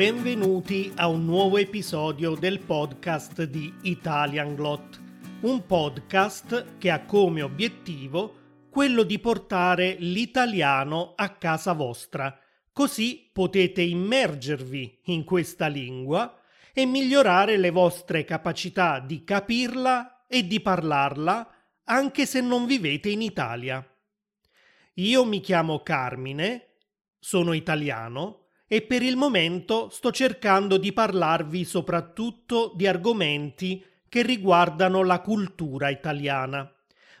benvenuti a un nuovo episodio del podcast di Italian Glot, un podcast che ha come obiettivo quello di portare l'italiano a casa vostra, così potete immergervi in questa lingua e migliorare le vostre capacità di capirla e di parlarla anche se non vivete in Italia. Io mi chiamo Carmine, sono italiano e per il momento sto cercando di parlarvi soprattutto di argomenti che riguardano la cultura italiana.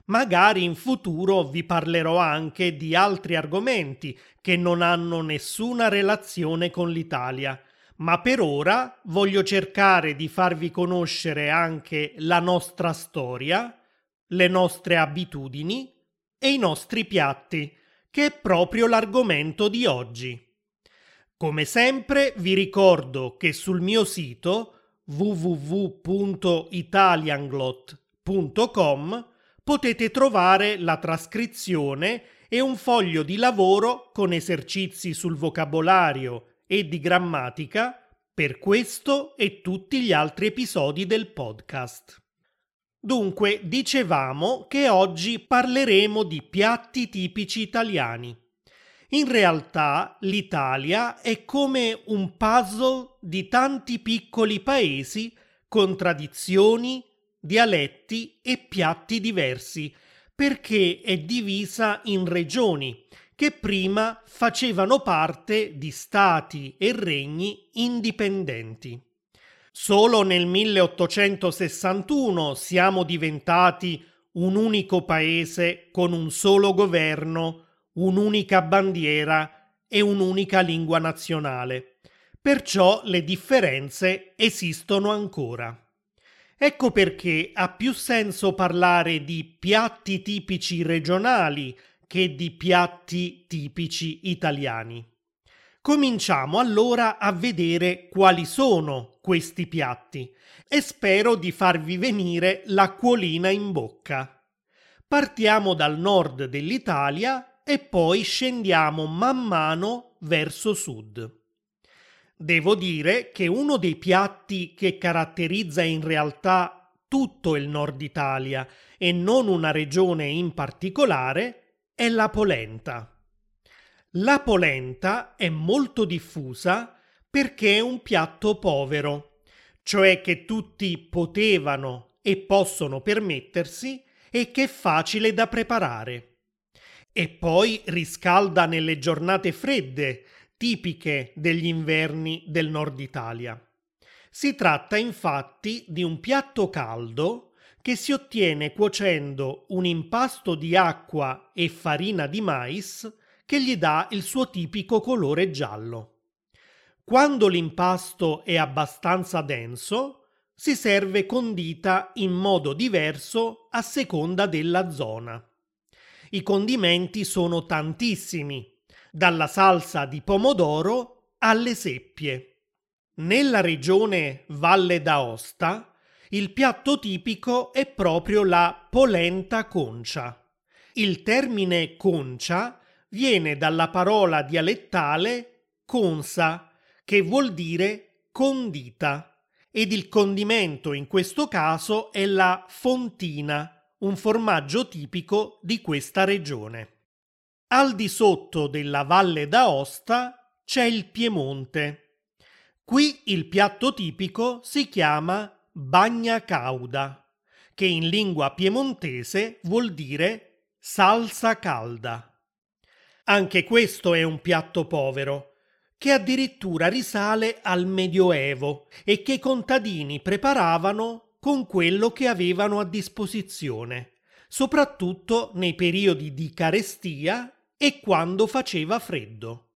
Magari in futuro vi parlerò anche di altri argomenti che non hanno nessuna relazione con l'Italia, ma per ora voglio cercare di farvi conoscere anche la nostra storia, le nostre abitudini e i nostri piatti, che è proprio l'argomento di oggi. Come sempre vi ricordo che sul mio sito www.italianglot.com potete trovare la trascrizione e un foglio di lavoro con esercizi sul vocabolario e di grammatica per questo e tutti gli altri episodi del podcast. Dunque, dicevamo che oggi parleremo di piatti tipici italiani. In realtà l'Italia è come un puzzle di tanti piccoli paesi con tradizioni, dialetti e piatti diversi, perché è divisa in regioni che prima facevano parte di stati e regni indipendenti. Solo nel 1861 siamo diventati un unico paese con un solo governo un'unica bandiera e un'unica lingua nazionale. Perciò le differenze esistono ancora. Ecco perché ha più senso parlare di piatti tipici regionali che di piatti tipici italiani. Cominciamo allora a vedere quali sono questi piatti e spero di farvi venire l'acquolina in bocca. Partiamo dal nord dell'Italia e poi scendiamo man mano verso sud. Devo dire che uno dei piatti che caratterizza in realtà tutto il nord Italia e non una regione in particolare è la polenta. La polenta è molto diffusa perché è un piatto povero, cioè che tutti potevano e possono permettersi e che è facile da preparare e poi riscalda nelle giornate fredde, tipiche degli inverni del nord Italia. Si tratta infatti di un piatto caldo che si ottiene cuocendo un impasto di acqua e farina di mais che gli dà il suo tipico colore giallo. Quando l'impasto è abbastanza denso, si serve condita in modo diverso a seconda della zona. I condimenti sono tantissimi, dalla salsa di pomodoro alle seppie. Nella regione Valle d'Aosta il piatto tipico è proprio la polenta concia. Il termine concia viene dalla parola dialettale consa, che vuol dire condita, ed il condimento in questo caso è la fontina, un formaggio tipico di questa regione. Al di sotto della Valle d'Aosta c'è il Piemonte. Qui il piatto tipico si chiama bagna cauda, che in lingua piemontese vuol dire salsa calda. Anche questo è un piatto povero, che addirittura risale al Medioevo e che i contadini preparavano con quello che avevano a disposizione, soprattutto nei periodi di carestia e quando faceva freddo.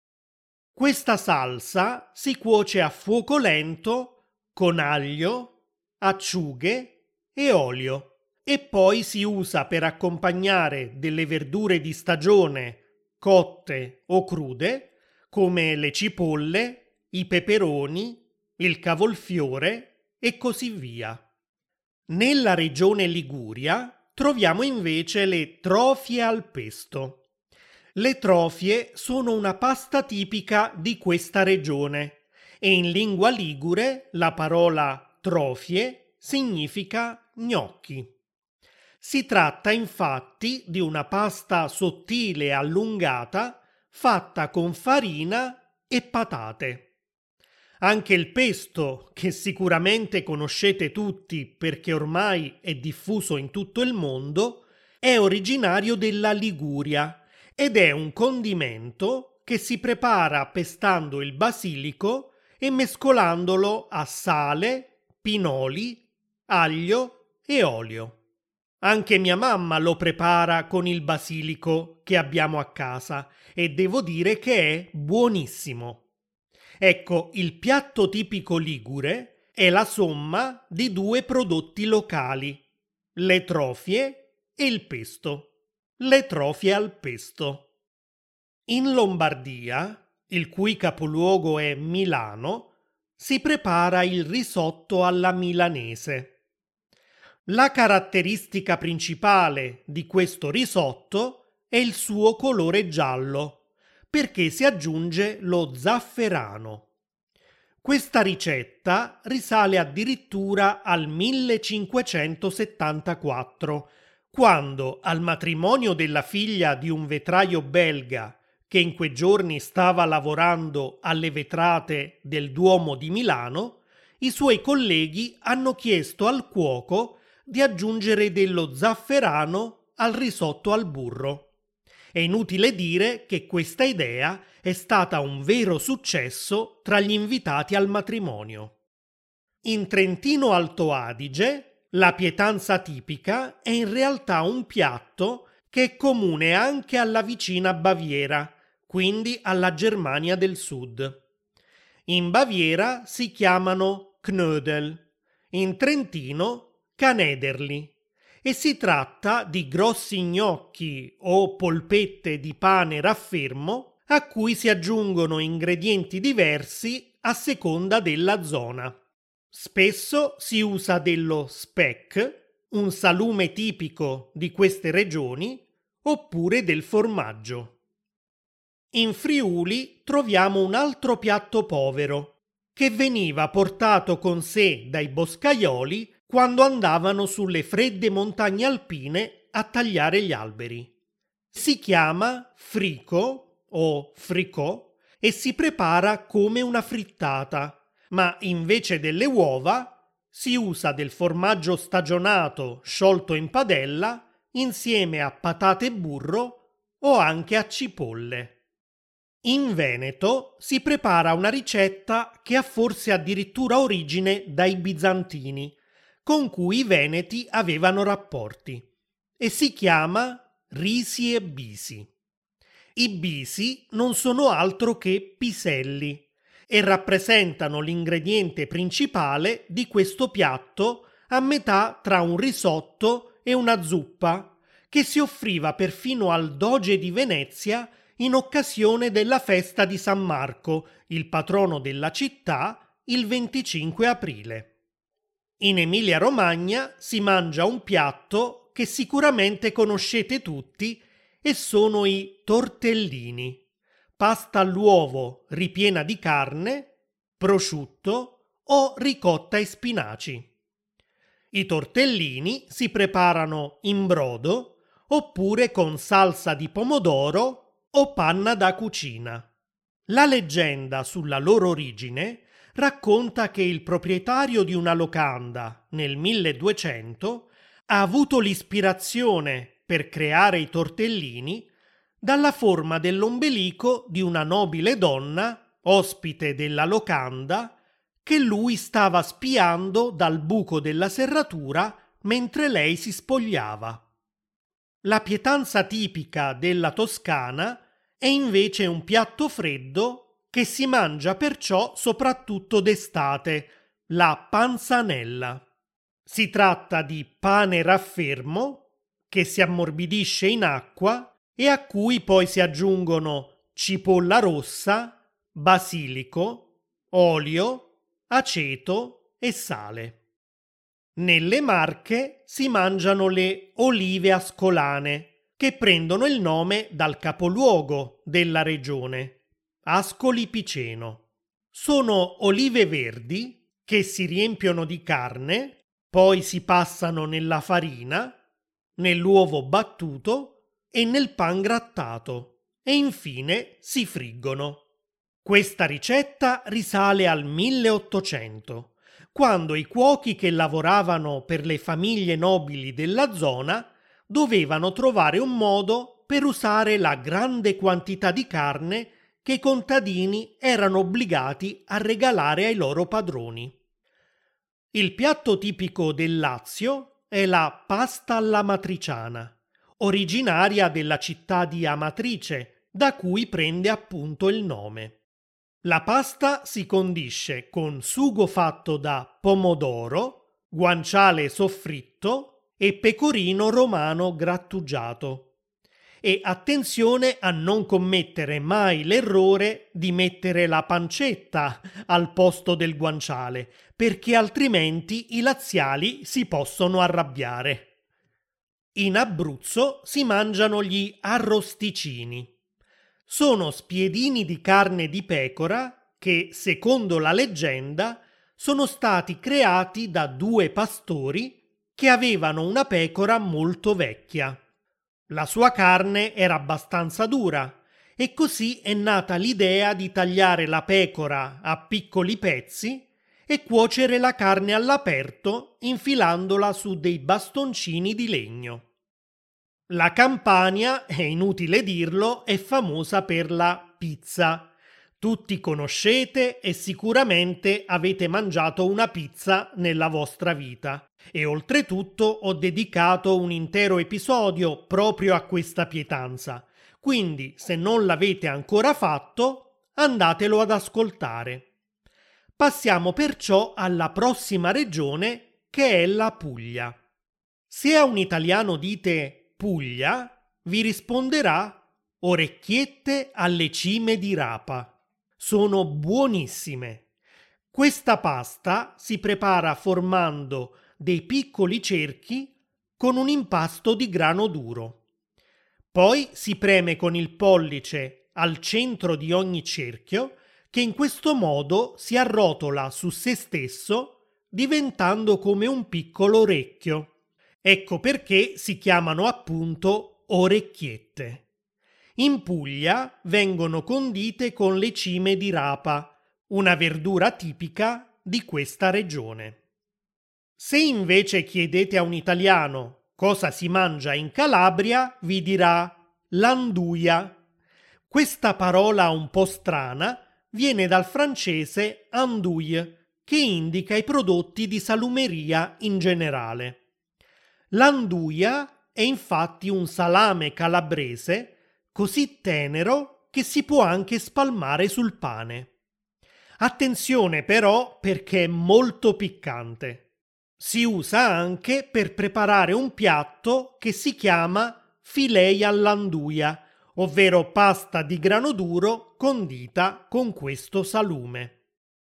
Questa salsa si cuoce a fuoco lento con aglio, acciughe e olio e poi si usa per accompagnare delle verdure di stagione cotte o crude come le cipolle, i peperoni, il cavolfiore e così via. Nella regione Liguria troviamo invece le trofie al pesto. Le trofie sono una pasta tipica di questa regione e in lingua ligure la parola trofie significa gnocchi. Si tratta infatti di una pasta sottile e allungata fatta con farina e patate. Anche il pesto, che sicuramente conoscete tutti perché ormai è diffuso in tutto il mondo, è originario della Liguria ed è un condimento che si prepara pestando il basilico e mescolandolo a sale, pinoli, aglio e olio. Anche mia mamma lo prepara con il basilico che abbiamo a casa e devo dire che è buonissimo. Ecco, il piatto tipico ligure è la somma di due prodotti locali, le trofie e il pesto. Le trofie al pesto. In Lombardia, il cui capoluogo è Milano, si prepara il risotto alla milanese. La caratteristica principale di questo risotto è il suo colore giallo perché si aggiunge lo zafferano. Questa ricetta risale addirittura al 1574, quando al matrimonio della figlia di un vetraio belga che in quei giorni stava lavorando alle vetrate del Duomo di Milano, i suoi colleghi hanno chiesto al cuoco di aggiungere dello zafferano al risotto al burro. È inutile dire che questa idea è stata un vero successo tra gli invitati al matrimonio. In Trentino Alto Adige, la pietanza tipica è in realtà un piatto che è comune anche alla vicina Baviera, quindi alla Germania del Sud. In Baviera si chiamano Knödel, in Trentino Canederli e si tratta di grossi gnocchi o polpette di pane raffermo a cui si aggiungono ingredienti diversi a seconda della zona. Spesso si usa dello speck, un salume tipico di queste regioni, oppure del formaggio. In Friuli troviamo un altro piatto povero, che veniva portato con sé dai boscaioli quando andavano sulle fredde montagne alpine a tagliare gli alberi. Si chiama frico o fricò e si prepara come una frittata, ma invece delle uova si usa del formaggio stagionato sciolto in padella insieme a patate e burro o anche a cipolle. In Veneto si prepara una ricetta che ha forse addirittura origine dai bizantini, con cui i veneti avevano rapporti e si chiama risi e bisi. I bisi non sono altro che piselli e rappresentano l'ingrediente principale di questo piatto a metà tra un risotto e una zuppa che si offriva perfino al doge di Venezia in occasione della festa di San Marco, il patrono della città, il 25 aprile. In Emilia-Romagna si mangia un piatto che sicuramente conoscete tutti e sono i tortellini, pasta all'uovo ripiena di carne, prosciutto o ricotta e spinaci. I tortellini si preparano in brodo oppure con salsa di pomodoro o panna da cucina. La leggenda sulla loro origine racconta che il proprietario di una locanda nel 1200 ha avuto l'ispirazione per creare i tortellini dalla forma dell'ombelico di una nobile donna, ospite della locanda, che lui stava spiando dal buco della serratura mentre lei si spogliava. La pietanza tipica della Toscana è invece un piatto freddo che si mangia perciò soprattutto d'estate, la panzanella. Si tratta di pane raffermo che si ammorbidisce in acqua e a cui poi si aggiungono cipolla rossa, basilico, olio, aceto e sale. Nelle Marche si mangiano le olive ascolane, che prendono il nome dal capoluogo della regione, Ascoli Piceno. sono olive verdi che si riempiono di carne, poi si passano nella farina, nell'uovo battuto e nel pan grattato e infine si friggono. Questa ricetta risale al 1800, quando i cuochi che lavoravano per le famiglie nobili della zona dovevano trovare un modo per usare la grande quantità di carne che i contadini erano obbligati a regalare ai loro padroni. Il piatto tipico del Lazio è la pasta alla matriciana, originaria della città di Amatrice, da cui prende appunto il nome. La pasta si condisce con sugo fatto da pomodoro, guanciale soffritto e pecorino romano grattugiato e attenzione a non commettere mai l'errore di mettere la pancetta al posto del guanciale, perché altrimenti i laziali si possono arrabbiare. In Abruzzo si mangiano gli arrosticini. Sono spiedini di carne di pecora che, secondo la leggenda, sono stati creati da due pastori che avevano una pecora molto vecchia. La sua carne era abbastanza dura e così è nata l'idea di tagliare la pecora a piccoli pezzi e cuocere la carne all'aperto infilandola su dei bastoncini di legno. La Campania, è inutile dirlo, è famosa per la pizza. Tutti conoscete e sicuramente avete mangiato una pizza nella vostra vita. E oltretutto ho dedicato un intero episodio proprio a questa pietanza. Quindi, se non l'avete ancora fatto, andatelo ad ascoltare. Passiamo perciò alla prossima regione che è la Puglia. Se a un italiano dite Puglia, vi risponderà orecchiette alle cime di rapa. Sono buonissime. Questa pasta si prepara formando dei piccoli cerchi con un impasto di grano duro. Poi si preme con il pollice al centro di ogni cerchio che in questo modo si arrotola su se stesso diventando come un piccolo orecchio. Ecco perché si chiamano appunto orecchiette. In Puglia vengono condite con le cime di rapa, una verdura tipica di questa regione. Se invece chiedete a un italiano cosa si mangia in Calabria, vi dirà l'anduia. Questa parola un po' strana viene dal francese andouille, che indica i prodotti di salumeria in generale. L'anduia è infatti un salame calabrese così tenero che si può anche spalmare sul pane. Attenzione però perché è molto piccante. Si usa anche per preparare un piatto che si chiama filei all'anduia, ovvero pasta di grano duro condita con questo salume.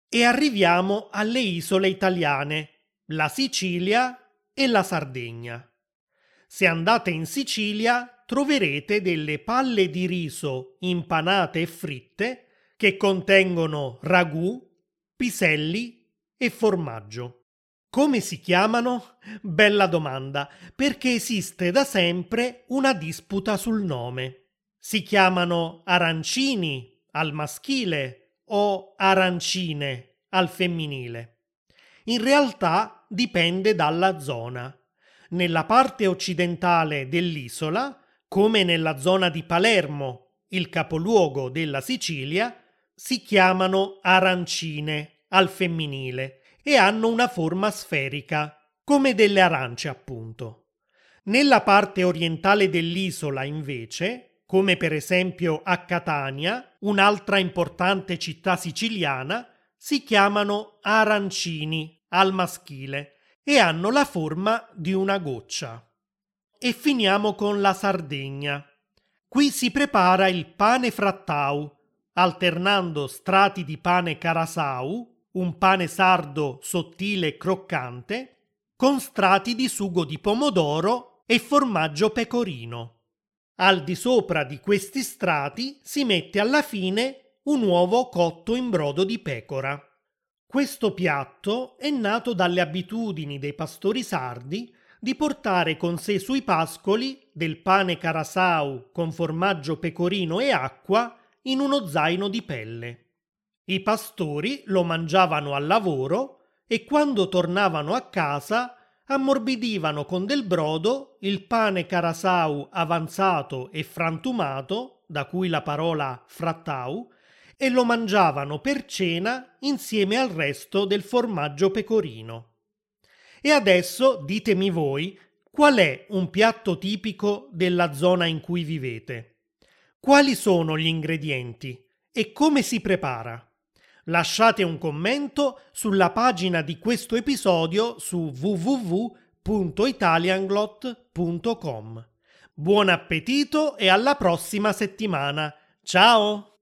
E arriviamo alle isole italiane, la Sicilia e la Sardegna. Se andate in Sicilia troverete delle palle di riso impanate e fritte che contengono ragù, piselli e formaggio. Come si chiamano? Bella domanda, perché esiste da sempre una disputa sul nome. Si chiamano arancini al maschile o arancine al femminile. In realtà dipende dalla zona. Nella parte occidentale dell'isola, come nella zona di Palermo, il capoluogo della Sicilia, si chiamano arancine al femminile e hanno una forma sferica, come delle arance appunto. Nella parte orientale dell'isola, invece, come per esempio a Catania, un'altra importante città siciliana, si chiamano arancini al maschile e hanno la forma di una goccia. E finiamo con la Sardegna. Qui si prepara il pane frattau, alternando strati di pane carasau un pane sardo sottile e croccante, con strati di sugo di pomodoro e formaggio pecorino. Al di sopra di questi strati si mette alla fine un uovo cotto in brodo di pecora. Questo piatto è nato dalle abitudini dei pastori sardi di portare con sé sui pascoli del pane carasau con formaggio pecorino e acqua in uno zaino di pelle. I pastori lo mangiavano al lavoro e quando tornavano a casa ammorbidivano con del brodo il pane carasau avanzato e frantumato, da cui la parola frattau, e lo mangiavano per cena insieme al resto del formaggio pecorino. E adesso ditemi voi qual è un piatto tipico della zona in cui vivete. Quali sono gli ingredienti e come si prepara? Lasciate un commento sulla pagina di questo episodio su www.italianglot.com. Buon appetito e alla prossima settimana. Ciao!